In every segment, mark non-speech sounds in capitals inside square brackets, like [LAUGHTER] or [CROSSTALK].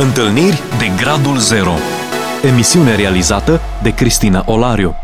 Întâlniri de Gradul Zero Emisiune realizată de Cristina Olariu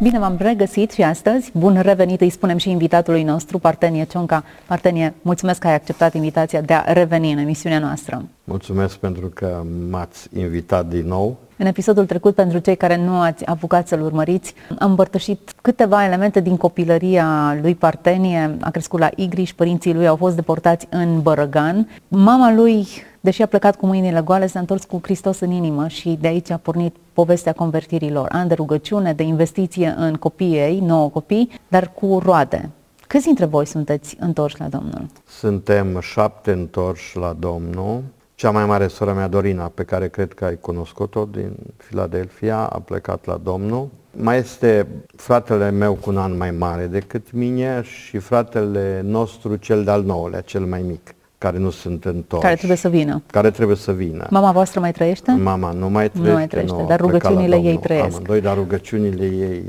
Bine v-am regăsit și astăzi. Bun revenit, îi spunem și invitatului nostru, Partenie Cionca. Partenie, mulțumesc că ai acceptat invitația de a reveni în emisiunea noastră. Mulțumesc pentru că m-ați invitat din nou. În episodul trecut, pentru cei care nu ați apucat să-l urmăriți, am împărtășit câteva elemente din copilăria lui Partenie. A crescut la Igriș, părinții lui au fost deportați în Bărăgan. Mama lui deși a plecat cu mâinile goale, s-a întors cu Hristos în inimă și de aici a pornit povestea convertirilor. An de rugăciune, de investiție în copiii ei, nouă copii, dar cu roade. Câți dintre voi sunteți întorși la Domnul? Suntem șapte întorși la Domnul. Cea mai mare sora mea, Dorina, pe care cred că ai cunoscut-o din Filadelfia, a plecat la Domnul. Mai este fratele meu cu un an mai mare decât mine și fratele nostru, cel de-al nouălea, cel mai mic care nu sunt întorși. Care trebuie să vină. Care trebuie să vină. Mama voastră mai trăiește? Mama nu mai trăiește, nu mai trăiește nu, dar rugăciunile ei trăiesc. Amândoi, dar rugăciunile ei...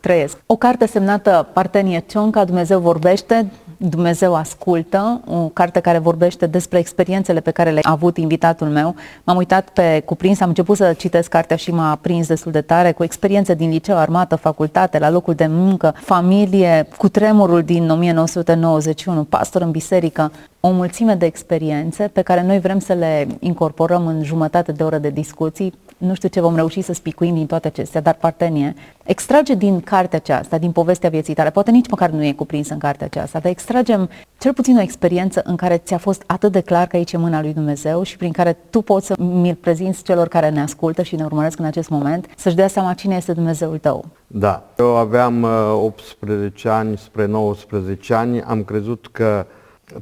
Trăiesc. O carte semnată Partenie Cionca, Dumnezeu vorbește, Dumnezeu ascultă, o carte care vorbește despre experiențele pe care le-a avut invitatul meu. M-am uitat pe cuprins, am început să citesc cartea și m-a prins destul de tare, cu experiențe din liceu, armată, facultate, la locul de muncă, familie, cu tremurul din 1991, pastor în biserică, o mulțime de experiențe pe care noi vrem să le incorporăm în jumătate de oră de discuții. Nu știu ce vom reuși să spicuim din toate acestea, dar partenie. Extrage din cartea aceasta, din povestea vieții tale, poate nici măcar nu e cuprins în cartea aceasta, dar extragem cel puțin o experiență în care ți-a fost atât de clar că aici e mâna lui Dumnezeu și prin care tu poți să mi-l prezinți celor care ne ascultă și ne urmăresc în acest moment, să-și dea seama cine este Dumnezeul tău. Da, eu aveam 18 uh, ani spre 19 ani, am crezut că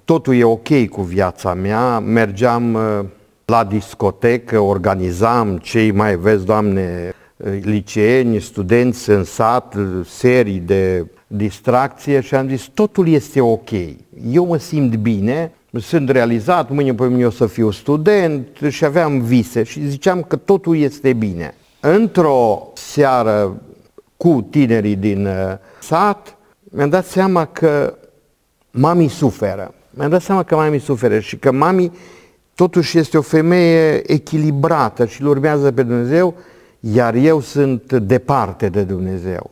totul e ok cu viața mea, mergeam uh, la discotecă, organizam cei mai vezi, Doamne, uh, liceeni, studenți în sat, serii de distracție și am zis totul este ok. Eu mă simt bine, sunt realizat, mâine pe mine o să fiu student și aveam vise și ziceam că totul este bine. Într-o seară cu tinerii din uh, sat, mi-am dat seama că mami suferă. Mi-am dat seama că mami suferă și că mami totuși este o femeie echilibrată și îl urmează pe Dumnezeu, iar eu sunt departe de Dumnezeu.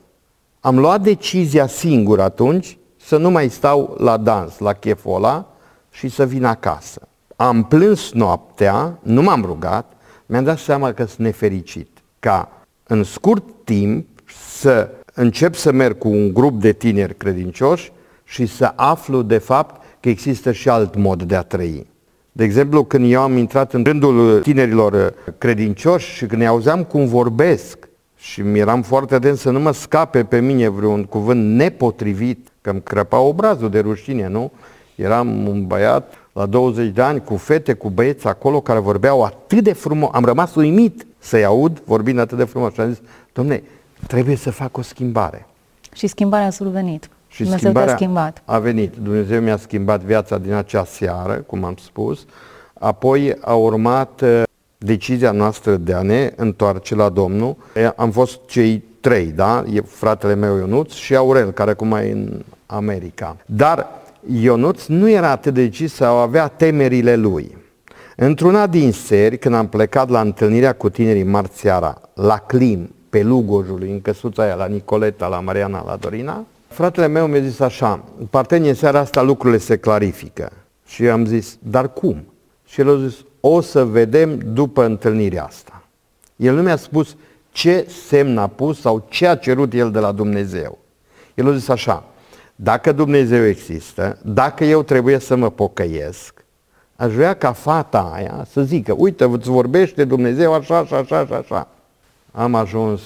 Am luat decizia singur atunci să nu mai stau la dans, la cheful ăla și să vin acasă. Am plâns noaptea, nu m-am rugat, mi-am dat seama că sunt nefericit. Ca în scurt timp să încep să merg cu un grup de tineri credincioși și să aflu de fapt că există și alt mod de a trăi. De exemplu, când eu am intrat în rândul tinerilor credincioși și când ne auzeam cum vorbesc și mi eram foarte atent să nu mă scape pe mine vreun cuvânt nepotrivit, că îmi crăpa obrazul de rușine, nu? Eram un băiat la 20 de ani cu fete, cu băieți acolo care vorbeau atât de frumos. Am rămas uimit să-i aud vorbind atât de frumos și am zis, domne, trebuie să fac o schimbare. Și schimbarea a survenit. Și Dumnezeu schimbarea schimbat. a venit. Dumnezeu mi-a schimbat viața din acea seară, cum am spus. Apoi a urmat uh, decizia noastră de a ne întoarce la Domnul. Am fost cei trei, da? E fratele meu Ionuț și Aurel, care acum e în America. Dar Ionuț nu era atât de decis sau avea temerile lui. Într-una din seri, când am plecat la întâlnirea cu tinerii marțiara, la Clim, pe Lugojului, în căsuța aia, la Nicoleta, la Mariana, la Dorina, Fratele meu mi-a zis așa, partenie seara asta lucrurile se clarifică. Și am zis, dar cum? Și el a zis, o să vedem după întâlnirea asta. El nu mi-a spus ce semn a pus sau ce a cerut el de la Dumnezeu. El a zis așa, dacă Dumnezeu există, dacă eu trebuie să mă pocăiesc, aș vrea ca fata aia să zică, uite, îți vorbește Dumnezeu așa, așa, așa, așa, așa. Am ajuns,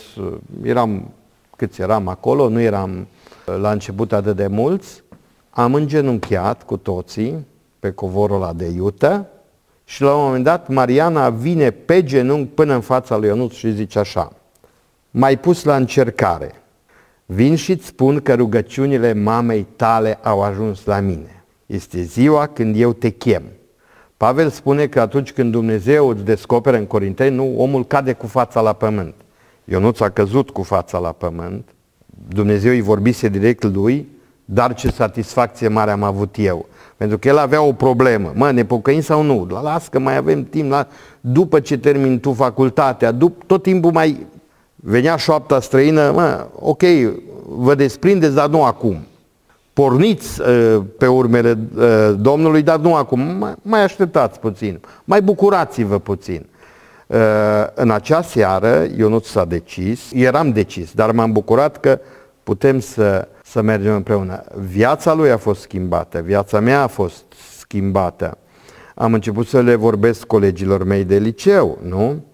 eram, câți eram acolo, nu eram la început atât de mulți, am îngenunchiat cu toții pe covorul ăla de iută și la un moment dat Mariana vine pe genunchi până în fața lui Ionuț și zice așa, mai pus la încercare, vin și îți spun că rugăciunile mamei tale au ajuns la mine. Este ziua când eu te chem. Pavel spune că atunci când Dumnezeu îți descoperă în Corinteni, nu, omul cade cu fața la pământ. Ionuț a căzut cu fața la pământ Dumnezeu îi vorbise direct lui, dar ce satisfacție mare am avut eu. Pentru că el avea o problemă. Mă, ne pocăim sau nu? La las că mai avem timp. La... După ce termin tu facultatea, dup- tot timpul mai venea șoapta străină. Mă, ok, vă desprindeți, dar nu acum. Porniți uh, pe urmele uh, Domnului, dar nu acum. Mai, mai așteptați puțin. Mai bucurați-vă puțin. Uh, în acea seară, Ionut s-a decis, eram decis, dar m-am bucurat că putem să, să mergem împreună. Viața lui a fost schimbată, viața mea a fost schimbată. Am început să le vorbesc colegilor mei de liceu, nu?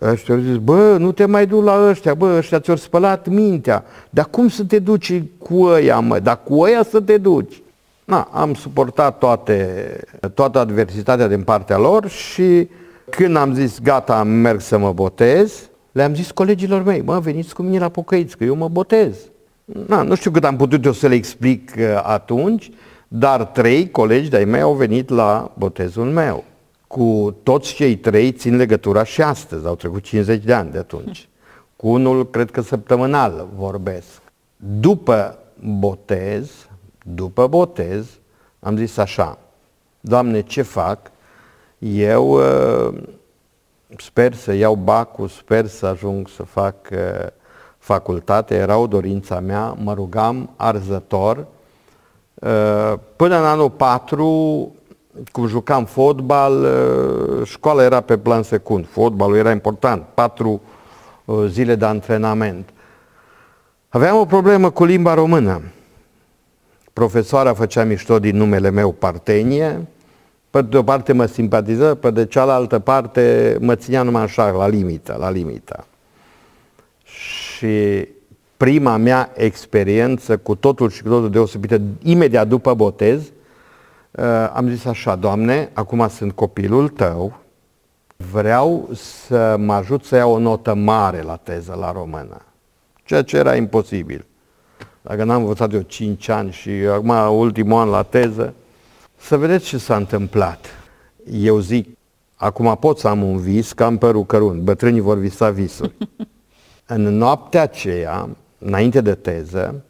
Ăștia au zis, bă, nu te mai du la ăștia, bă, ăștia ți-au spălat mintea. Dar cum să te duci cu ăia, mă? Dar cu ăia să te duci. Na, am suportat toate, toată adversitatea din partea lor și când am zis, gata, merg să mă botez, le-am zis colegilor mei, mă, veniți cu mine la pocăiți, că eu mă botez. Na, nu știu cât am putut eu să le explic uh, atunci, dar trei colegi de-ai mei au venit la botezul meu. Cu toți cei trei țin legătura și astăzi, au trecut 50 de ani de atunci. Cu unul, cred că săptămânal vorbesc. După botez, după botez, am zis așa, Doamne, ce fac? Eu uh, sper să iau bacul, sper să ajung să fac uh, facultate, era o dorința mea, mă rugam arzător. Uh, până în anul 4, cum jucam fotbal, școala era pe plan secund, fotbalul era important, patru zile de antrenament. Aveam o problemă cu limba română. Profesoara făcea mișto din numele meu Partenie, pe de o parte mă simpatiză, pe de cealaltă parte mă ținea numai așa, la limită, la limită. Și prima mea experiență cu totul și cu totul deosebită, imediat după botez, uh, am zis așa, Doamne, acum sunt copilul Tău, vreau să mă ajut să iau o notă mare la teză, la română. Ceea ce era imposibil. Dacă n-am învățat eu 5 ani și acum ultimul an la teză, să vedeți ce s-a întâmplat. Eu zic, acum pot să am un vis, că am părul cărunt, bătrânii vor visa visuri. [LAUGHS] În noaptea aceea, înainte de teză,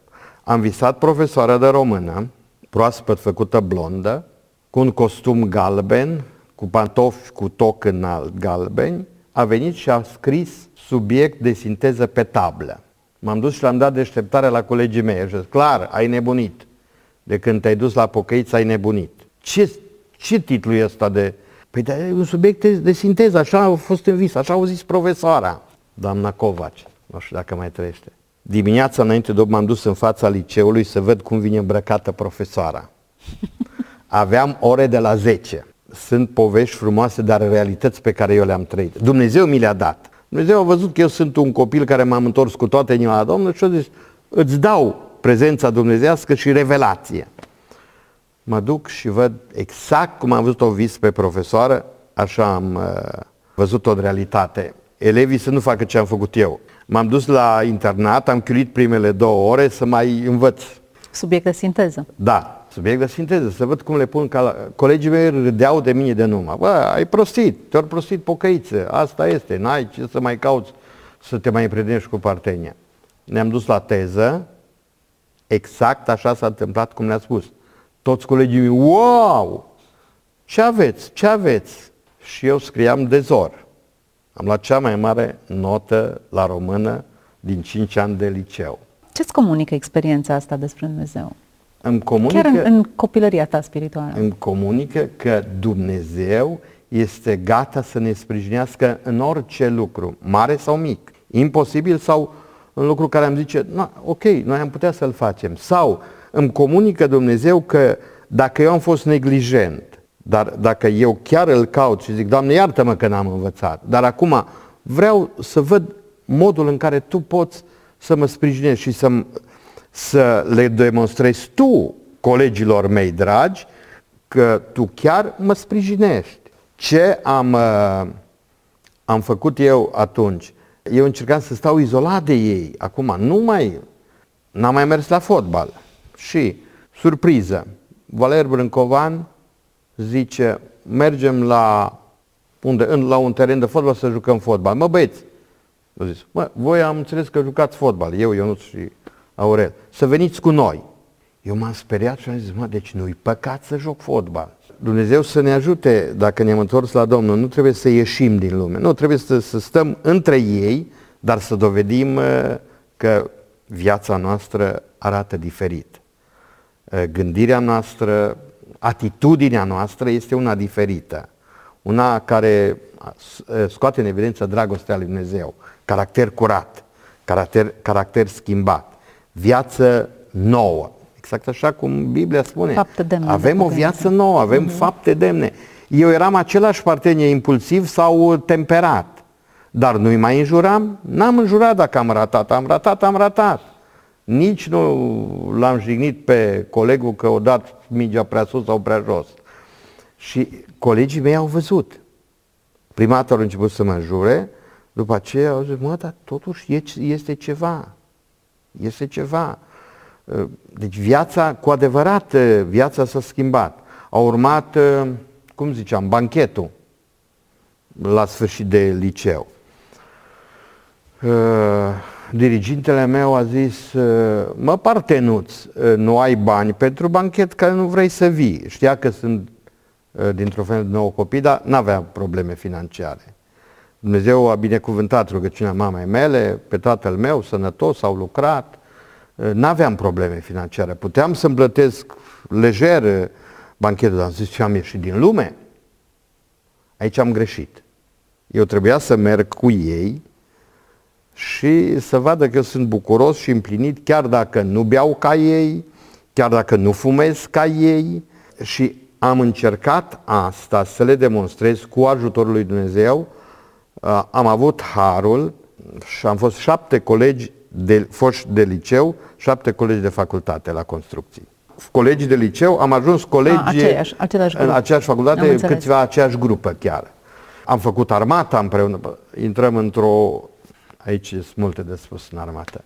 am visat profesoara de română, proaspăt făcută blondă, cu un costum galben, cu pantofi cu toc înalt galbeni, a venit și a scris subiect de sinteză pe tablă. M-am dus și l-am dat deșteptare la colegii mei. Și zis, clar, ai nebunit. De când te-ai dus la pocăiți, ai nebunit. Ce, ce titlu e ăsta de... Păi de, un subiect de, de sinteză, așa a fost în vis, așa au zis profesoara, doamna Covaci, nu știu dacă mai trăiește. Dimineața înainte de m-am dus în fața liceului să văd cum vine îmbrăcată profesoara. [LAUGHS] Aveam ore de la 10. Sunt povești frumoase, dar realități pe care eu le-am trăit. Dumnezeu mi le-a dat. Dumnezeu a văzut că eu sunt un copil care m-am întors cu toată inima la Domnul și a zis, îți dau prezența dumnezească și revelație mă duc și văd exact cum am văzut o vis pe profesoară, așa am uh, văzut-o în realitate. Elevii să nu facă ce am făcut eu. M-am dus la internat, am chiulit primele două ore să mai învăț. Subiect de sinteză. Da, subiect de sinteză, să văd cum le pun ca... Colegii mei râdeau de mine de numai. Bă, ai prostit, te-ori prostit pocăiță, asta este, n-ai ce să mai cauți să te mai împrietenești cu partenia. Ne-am dus la teză, exact așa s-a întâmplat cum ne-a spus. Toți colegii mei, wow! Ce aveți? Ce aveți? Și eu scriam de zor. Am luat cea mai mare notă la română din 5 ani de liceu. Ce-ți comunică experiența asta despre Dumnezeu? Îmi comunică, Chiar în, în copilăria ta spirituală. Îmi comunică că Dumnezeu este gata să ne sprijinească în orice lucru, mare sau mic, imposibil sau în lucru care am zice, ok, noi am putea să-l facem. Sau îmi comunică Dumnezeu că dacă eu am fost neglijent, dar dacă eu chiar îl caut și zic, Doamne, iartă-mă că n-am învățat, dar acum vreau să văd modul în care Tu poți să mă sprijinești și să, să le demonstrezi Tu, colegilor mei dragi, că Tu chiar mă sprijinești. Ce am, uh, am făcut eu atunci? Eu încercam să stau izolat de ei. Acum nu mai, n-am mai mers la fotbal și, surpriză, Valer Brâncovan zice, mergem la, unde, în, la un teren de fotbal să jucăm fotbal. Mă băieți, a zis, mă, voi am înțeles că jucați fotbal, eu, Ionuț și Aurel, să veniți cu noi. Eu m-am speriat și am zis, mă, deci nu-i păcat să joc fotbal. Dumnezeu să ne ajute, dacă ne-am întors la Domnul, nu trebuie să ieșim din lume, nu, trebuie să, să stăm între ei, dar să dovedim uh, că viața noastră arată diferit. Uh, gândirea noastră, atitudinea noastră este una diferită. Una care uh, scoate în evidență dragostea lui Dumnezeu, caracter curat, caracter, caracter schimbat, viață nouă. Exact așa cum Biblia spune. Fapte demne avem o viață nouă, avem mm-hmm. fapte demne. Eu eram același partener impulsiv sau temperat, dar nu-i mai înjuram. N-am înjurat dacă am ratat, am ratat, am ratat. Nici nu l-am jignit pe colegul că o dat mingea prea sus sau prea jos. Și colegii mei au văzut. Prima dată au început să mă înjure, după aceea au zis, mă, dar totuși este ceva. Este ceva. Uh, deci viața, cu adevărat, uh, viața s-a schimbat. A urmat, uh, cum ziceam, banchetul la sfârșit de liceu. Dirigintele meu a zis, mă partenuț, nu ai bani pentru banchet că nu vrei să vii. Știa că sunt dintr-o fel de nouă copii, dar n-avea probleme financiare. Dumnezeu a binecuvântat rugăciunea mamei mele, pe tatăl meu, sănătos, au lucrat, n-aveam probleme financiare. Puteam să-mi plătesc lejer banchetul, dar am zis ce am ieșit din lume. Aici am greșit. Eu trebuia să merg cu ei și să vadă că sunt bucuros și împlinit, chiar dacă nu beau ca ei, chiar dacă nu fumez ca ei. Și am încercat asta să le demonstrez cu ajutorul lui Dumnezeu. Am avut harul și am fost șapte colegi de foști de liceu, șapte colegi de facultate la construcții. Colegii de liceu, am ajuns colegi A, aceeași, același în aceeași facultate, câțiva aceeași grupă chiar. Am făcut armata împreună, intrăm într-o, aici sunt multe de spus în armată.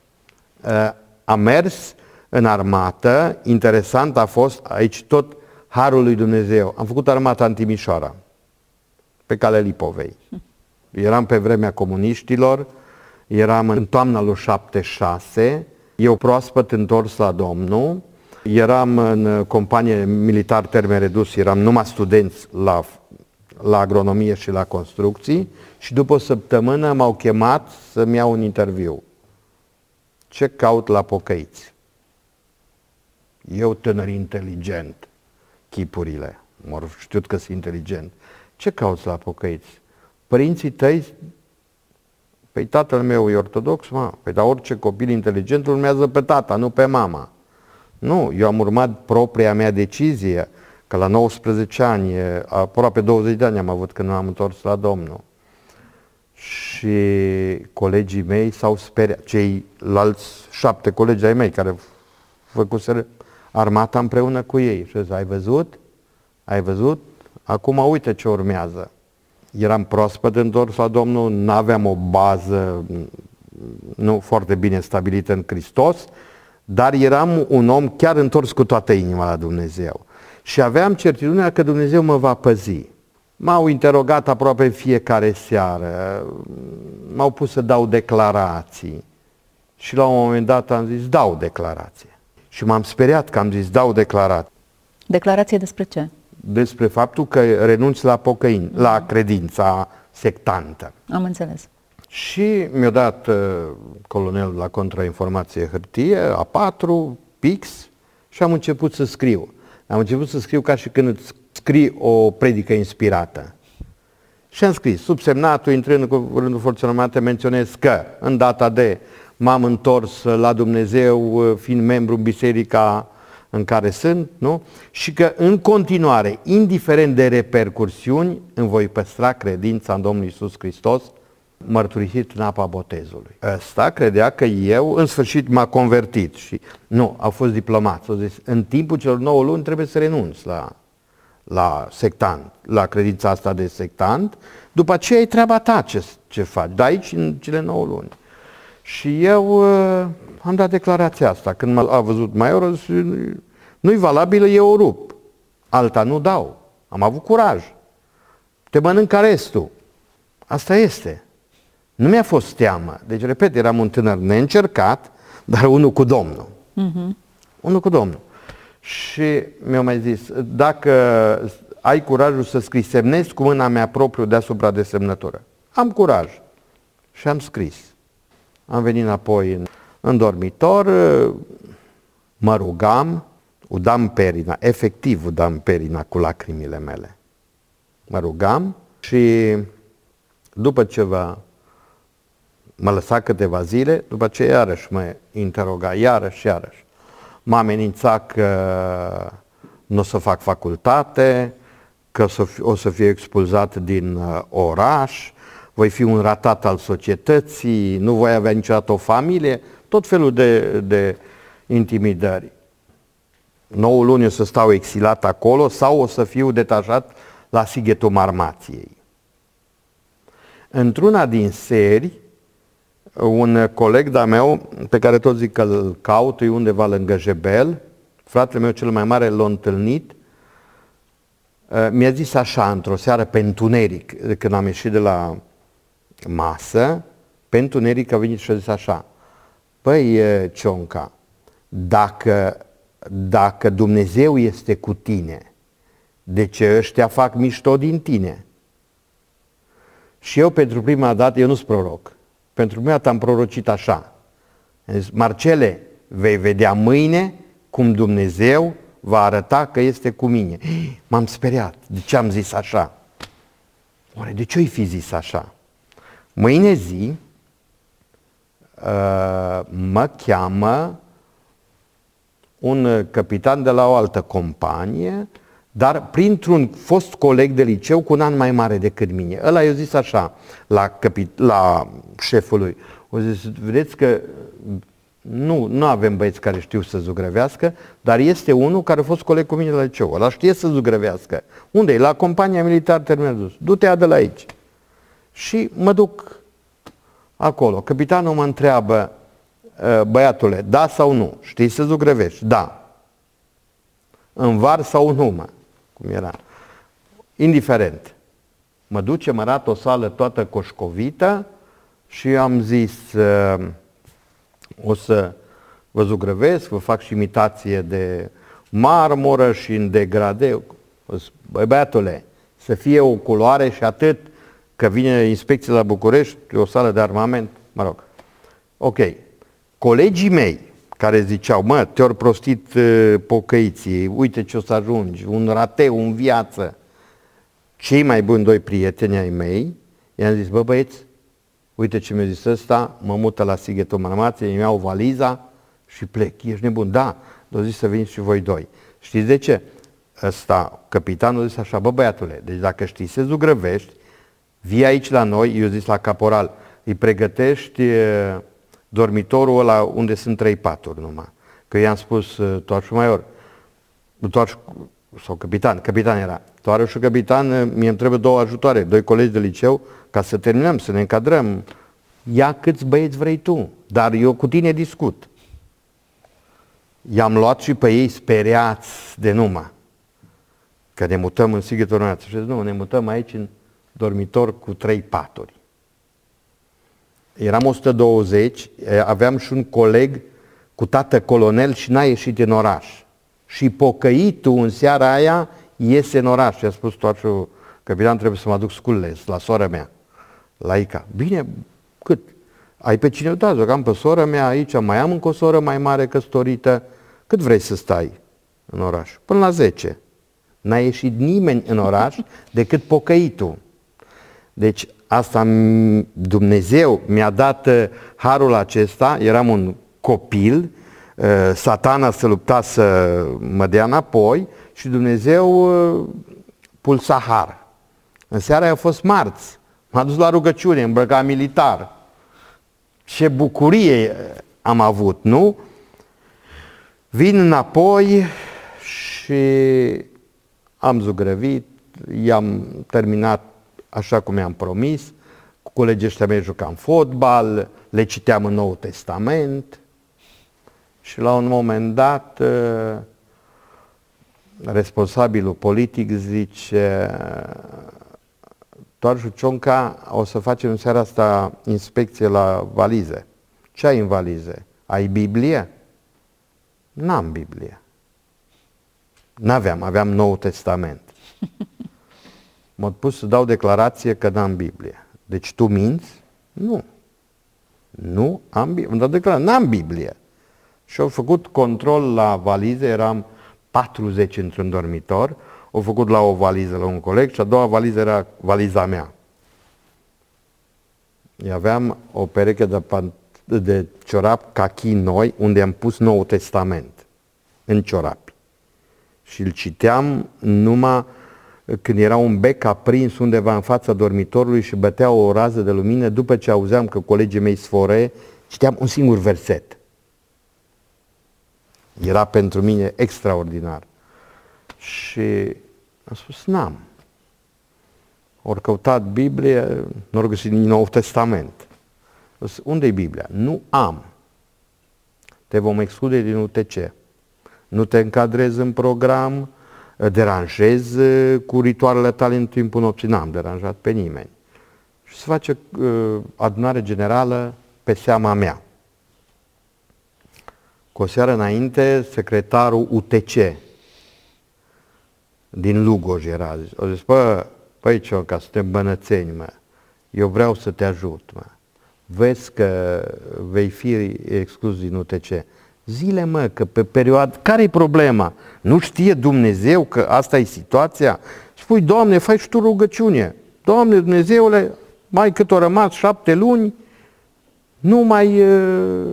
Uh, am mers în armată, interesant a fost aici tot Harul lui Dumnezeu. Am făcut armata în Timișoara, pe cale Lipovei. Eram pe vremea comuniștilor, Eram în toamna lui 76, eu proaspăt întors la Domnul, eram în companie militar termen redus, eram numai studenți la, la agronomie și la construcții și după o săptămână m-au chemat să-mi iau un interviu. Ce caut la pocăiți? Eu tânăr inteligent, chipurile, mă știut că sunt inteligent. Ce cauți la pocăiți? Părinții tăi Păi tatăl meu e ortodox, mă. Păi dar orice copil inteligent urmează pe tata, nu pe mama. Nu, eu am urmat propria mea decizie, că la 19 ani, aproape 20 de ani am avut când am întors la Domnul. Și colegii mei s-au speriat, ceilalți șapte colegi ai mei care făcuseră armata împreună cu ei. Și zis, ai văzut? Ai văzut? Acum uite ce urmează eram proaspăt întors la Domnul, nu aveam o bază nu foarte bine stabilită în Hristos, dar eram un om chiar întors cu toată inima la Dumnezeu. Și aveam certitudinea că Dumnezeu mă va păzi. M-au interogat aproape în fiecare seară, m-au pus să dau declarații. Și la un moment dat am zis, dau declarație. Și m-am speriat că am zis, dau declarație. Declarație despre ce? despre faptul că renunți la pocăin, mm. la credința sectantă. Am înțeles. Și mi-a dat uh, colonelul la contrainformație hârtie, A4, pix și am început să scriu. Am început să scriu ca și când îți scrii o predică inspirată. Și am scris, subsemnatul, intrând cu rândul forțelor armate, menționez că în data de m-am întors la Dumnezeu, uh, fiind membru în biserica în care sunt, nu? Și că în continuare, indiferent de repercursiuni, îmi voi păstra credința în Domnul Isus Hristos, mărturisit în apa botezului. Ăsta credea că eu, în sfârșit, m-a convertit și nu, au fost diplomați. Au zis, în timpul celor 9 luni trebuie să renunți la, la sectant, la credința asta de sectant, după aceea e treaba ta ce, ce faci, de aici în cele 9 luni. Și eu uh, am dat declarația asta. Când m-a văzut mai zis, nu-i valabilă, eu o rup. Alta nu dau. Am avut curaj. Te mănânc restul. Asta este. Nu mi-a fost teamă. Deci, repet, eram un tânăr neîncercat, dar unul cu Domnul. Uh-huh. Unul cu Domnul. Și mi-a mai zis, dacă ai curajul să scrii, semnezi cu mâna mea propriu deasupra de semnătură. Am curaj. Și am scris. Am venit înapoi în, în dormitor, mă rugam, udam perina, efectiv udam perina cu lacrimile mele. Mă rugam și după ceva mă lăsa câteva zile, după ce iarăși mă interoga, iarăși, iarăși. M-a amenințat că nu o să fac facultate, că o să, fi, o să fie expulzat din uh, oraș, voi fi un ratat al societății, nu voi avea niciodată o familie, tot felul de, de intimidări. 9 luni o să stau exilat acolo sau o să fiu detașat la Sighetul Marmației. Într-una din seri, un coleg de-a meu, pe care tot zic că îl caut, e undeva lângă Jebel, fratele meu cel mai mare l-a întâlnit, uh, mi-a zis așa, într-o seară pe întuneric, când am ieșit de la masă, pe întuneric a venit și a zis așa, păi Cionca, dacă, dacă Dumnezeu este cu tine, de ce ăștia fac mișto din tine? Și eu pentru prima dată, eu nu sunt proroc, pentru prima dată am prorocit așa. zis, Marcele, vei vedea mâine cum Dumnezeu va arăta că este cu mine. M-am speriat. De ce am zis așa? Oare de ce-i fi zis așa? Mâine zi uh, mă cheamă un capitan de la o altă companie, dar printr-un fost coleg de liceu cu un an mai mare decât mine. Ăla i-a zis așa la, capi- la șefului, o zis, vedeți că nu, nu avem băieți care știu să zugrăvească, dar este unul care a fost coleg cu mine la liceu. Ăla știe să zugrăvească. Unde e? La compania militar terminal Du-te de la aici. Și mă duc acolo. Capitanul mă întreabă, ă, băiatule, da sau nu? Știi să zugrăvești? Da. În var sau nu, mă? Cum era? Indiferent. Mă duce, mă arată o sală toată coșcovită și am zis, ă, o să vă zugrăvesc, vă fac și imitație de marmură și în degradeu. Băi, băiatule, să fie o culoare și atât, că vine inspecție la București, o sală de armament, mă rog. Ok. Colegii mei care ziceau, mă, te-ori prostit uh, pocăiții, uite ce o să ajungi, un rateu în viață. Cei mai buni doi prieteni ai mei, i-am zis, bă băieți, uite ce mi-a zis ăsta, mă mută la Sighetul Marmație, îmi iau valiza și plec. Ești nebun? Da, dar zis să veniți și voi doi. Știți de ce? Ăsta, capitanul a zis așa, bă băiatule, deci dacă știi să zugrăvești, Vii aici la noi, eu zis la caporal, îi pregătești dormitorul ăla unde sunt trei paturi numai. Că i-am spus toarșul maior, toarș, sau capitan, capitan era, toarșul capitan, mie îmi trebuie două ajutoare, doi colegi de liceu, ca să terminăm, să ne încadrăm. Ia câți băieți vrei tu, dar eu cu tine discut. I-am luat și pe ei speriați de numai, că ne mutăm în Sighetul Și zis, nu, ne mutăm aici în dormitor cu trei paturi. Eram 120, aveam și un coleg cu tată colonel și n-a ieșit în oraș. Și pocăitul în seara aia iese în oraș. Și a spus toașul, capitan, trebuie să mă aduc scules la sora mea, la Ica. Bine, cât? Ai pe cine da, am pe sora mea aici, mai am încă o soră mai mare căsătorită. Cât vrei să stai în oraș? Până la 10. N-a ieșit nimeni în oraș [LAUGHS] decât pocăitul. Deci asta Dumnezeu mi-a dat uh, harul acesta, eram un copil, uh, satana să lupta să mă dea înapoi și Dumnezeu uh, pulsa har. În seara a fost marți, m-a dus la rugăciune, îmbrăcat militar. Ce bucurie am avut, nu? Vin înapoi și am zugrăvit, i-am terminat așa cum i-am promis, cu colegii ăștia mei jucam fotbal, le citeam în Nou Testament și la un moment dat uh, responsabilul politic zice Toarșu Cionca, o să facem în seara asta inspecție la valize. Ce ai în valize? Ai Biblie? N-am Biblie. N-aveam, aveam Nou Testament. [LAUGHS] M-am pus să dau declarație că n-am Biblie. Deci tu minți? Nu. Nu am Biblie. Îmi dau declarație, n-am Biblie. Și au făcut control la valize, eram 40 într-un dormitor, au făcut la o valiză la un coleg și a doua valiză era valiza mea. Eu aveam o pereche de, pant- de ciorap cachi noi, unde am pus Nou Testament în ciorapi. Și îl citeam numai când era un bec aprins undeva în fața dormitorului și bătea o rază de lumină, după ce auzeam că colegii mei sfore, citeam un singur verset. Era pentru mine extraordinar. Și am spus, n-am. Ori căutat Biblie, nu au găsit nici Nou Testament. Spus, unde e Biblia? Nu am. Te vom exclude din UTC. Nu te încadrezi în program, deranjezi cu ritualele tale în timpul nopții. N-am deranjat pe nimeni. Și se face uh, adunare generală pe seama mea. Cu o seară înainte, secretarul UTC din Lugoj era zis. O zis, bă, păi ce ca suntem bănățeni, mă. Eu vreau să te ajut, mă. Vezi că vei fi exclus din UTC. Zile, mă, că pe perioadă... Care-i problema? Nu știe Dumnezeu că asta e situația? Spui, Doamne, faci tu rugăciune. Doamne, Dumnezeule, mai cât o rămas șapte luni, nu mai uh,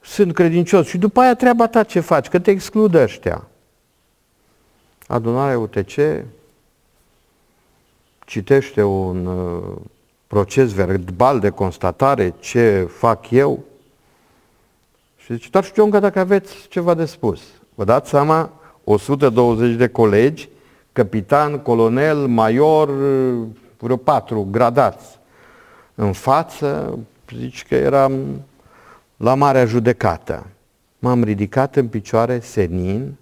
sunt credincios. Și după aia treaba ta ce faci? Că te excludă ăștia. Adunarea UTC citește un uh, proces verbal de constatare ce fac eu și zice, doar știu încă dacă aveți ceva de spus. Vă dați seama, 120 de colegi, capitan, colonel, major, vreo patru gradați în față, zici că eram la marea judecată. M-am ridicat în picioare senin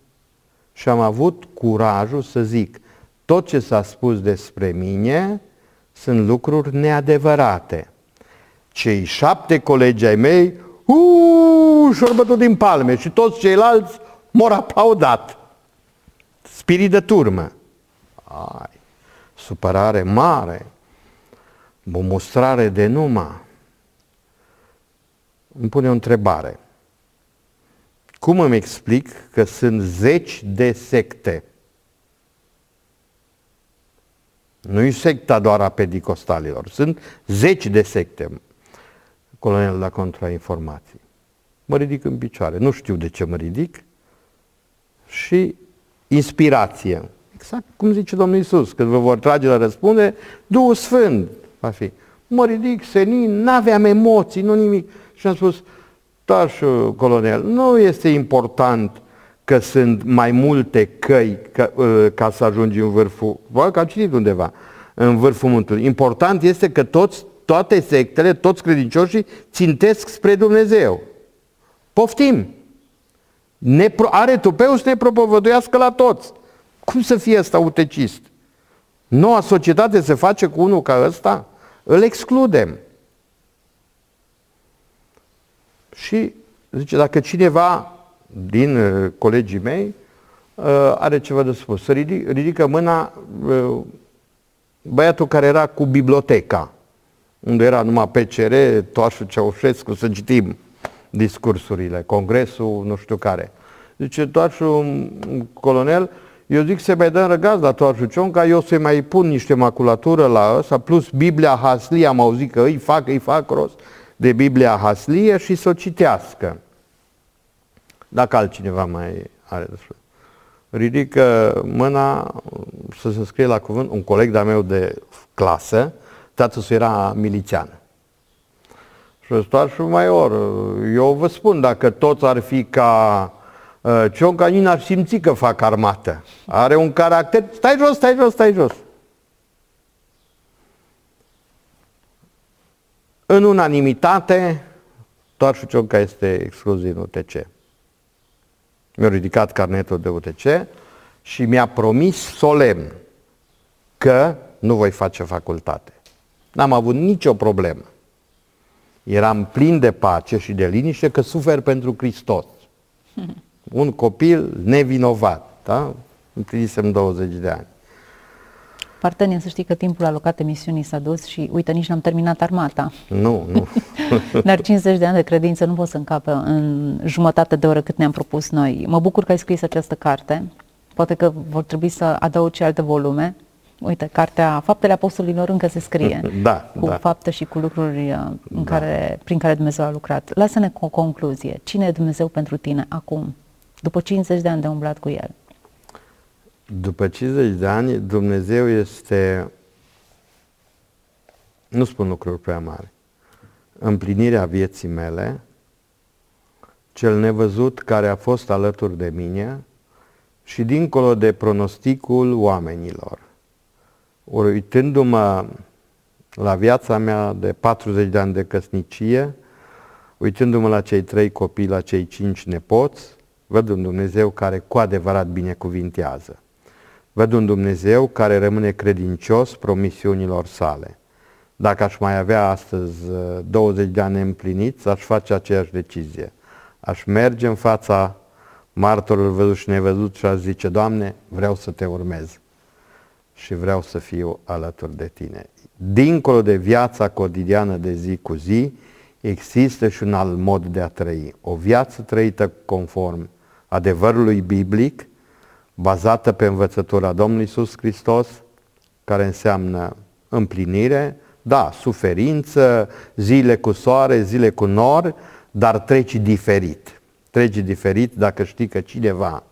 și am avut curajul să zic, tot ce s-a spus despre mine sunt lucruri neadevărate. Cei șapte colegi ai mei, uuu, și din palme și toți ceilalți m-au aplaudat. Spirit de turmă. Ai, supărare mare, o mustrare de numă. Îmi pune o întrebare. Cum îmi explic că sunt zeci de secte? Nu e secta doar a pedicostalilor, sunt zeci de secte. Colonel la contrainformații. Mă ridic în picioare, nu știu de ce mă ridic. Și inspirație. Exact cum zice Domnul Isus, când vă vor trage la răspunde, Duhul Sfânt va fi. Mă ridic, senin, n-aveam emoții, nu nimic. Și am spus, Tașu colonel, nu este important că sunt mai multe căi ca, ă, ca să ajungi în vârful, bă, că am citit undeva, în vârful muntelui. Important este că toți, toate sectele, toți credincioșii țintesc spre Dumnezeu. Poftim! Ne, are tupeu să ne propovăduiască la toți. Cum să fie ăsta utecist? Noua societate se face cu unul ca ăsta? Îl excludem. Și zice, dacă cineva din uh, colegii mei uh, are ceva de spus, să ridic, ridică mâna uh, băiatul care era cu biblioteca, unde era numai PCR, Toașul Ceaușescu, să citim discursurile, congresul, nu știu care. Zice, Toașul colonel, eu zic să mai dăm răgaz la Toașul Cionca, eu să mai pun niște maculatură la ăsta, plus Biblia Haslie, am auzit că îi fac, îi fac rost de Biblia Haslie și să o citească. Dacă altcineva mai are de spus. Ridică mâna să se scrie la cuvânt un coleg de-a meu de clasă, tatăl era milițian. Și mai Maior, eu vă spun, dacă toți ar fi ca uh, Cionca, nici n-ar simți că fac armată. Are un caracter, stai jos, stai jos, stai jos. În unanimitate, Toarșu Cionca este exclus din UTC. Mi-a ridicat carnetul de UTC și mi-a promis solemn că nu voi face facultate. N-am avut nicio problemă. Eram plin de pace și de liniște că sufer pentru Hristos. [LAUGHS] Un copil nevinovat, da? împlinisem 20 de ani. Partenien, să știi că timpul alocat emisiunii s-a dus și uite, nici n-am terminat armata. Nu, nu. [LAUGHS] Dar 50 de ani de credință nu pot să încapă în jumătate de oră cât ne-am propus noi. Mă bucur că ai scris această carte. Poate că vor trebui să adaug și alte volume. Uite, cartea Faptele Apostolilor încă se scrie. [LAUGHS] Da, cu da. fapte și cu lucruri uh, în care, prin care Dumnezeu a lucrat. Lasă-ne cu o concluzie. Cine e Dumnezeu pentru tine acum, după 50 de ani de umblat cu El? După 50 de ani, Dumnezeu este, nu spun lucruri prea mari, împlinirea vieții mele, cel nevăzut care a fost alături de mine și dincolo de pronosticul oamenilor. Ori uitându-mă la viața mea de 40 de ani de căsnicie, uitându-mă la cei trei copii, la cei cinci nepoți, văd un Dumnezeu care cu adevărat binecuvintează. Văd un Dumnezeu care rămâne credincios promisiunilor sale. Dacă aș mai avea astăzi 20 de ani împliniți, aș face aceeași decizie. Aș merge în fața martorul văzut și nevăzut și aș zice, Doamne, vreau să te urmez și vreau să fiu alături de tine. Dincolo de viața cotidiană de zi cu zi, există și un alt mod de a trăi. O viață trăită conform adevărului biblic, bazată pe învățătura Domnului Iisus Hristos, care înseamnă împlinire, da, suferință, zile cu soare, zile cu nor, dar treci diferit. Treci diferit dacă știi că cineva,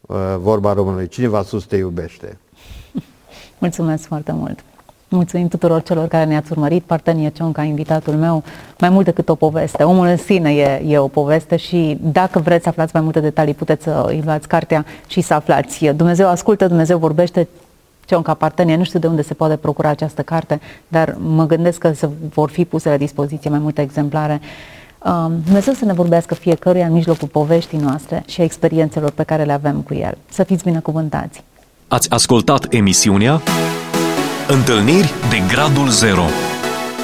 uh, vorba românului, cineva sus te iubește. [LAUGHS] Mulțumesc foarte mult! Mulțumim tuturor celor care ne-ați urmărit. Partenie Cionca, invitatul meu, mai mult decât o poveste. Omul în sine e, e o poveste și dacă vreți să aflați mai multe detalii, puteți să îi luați cartea și să aflați. Dumnezeu ascultă, Dumnezeu vorbește, Cionca Partenie, nu știu de unde se poate procura această carte, dar mă gândesc că se vor fi puse la dispoziție mai multe exemplare. Um, Dumnezeu să ne vorbească fiecăruia în mijlocul poveștii noastre și a experiențelor pe care le avem cu El. Să fiți binecuvântați! Ați ascultat emisiunea Întâlniri de Gradul Zero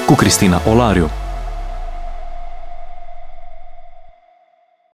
cu Cristina Olariu.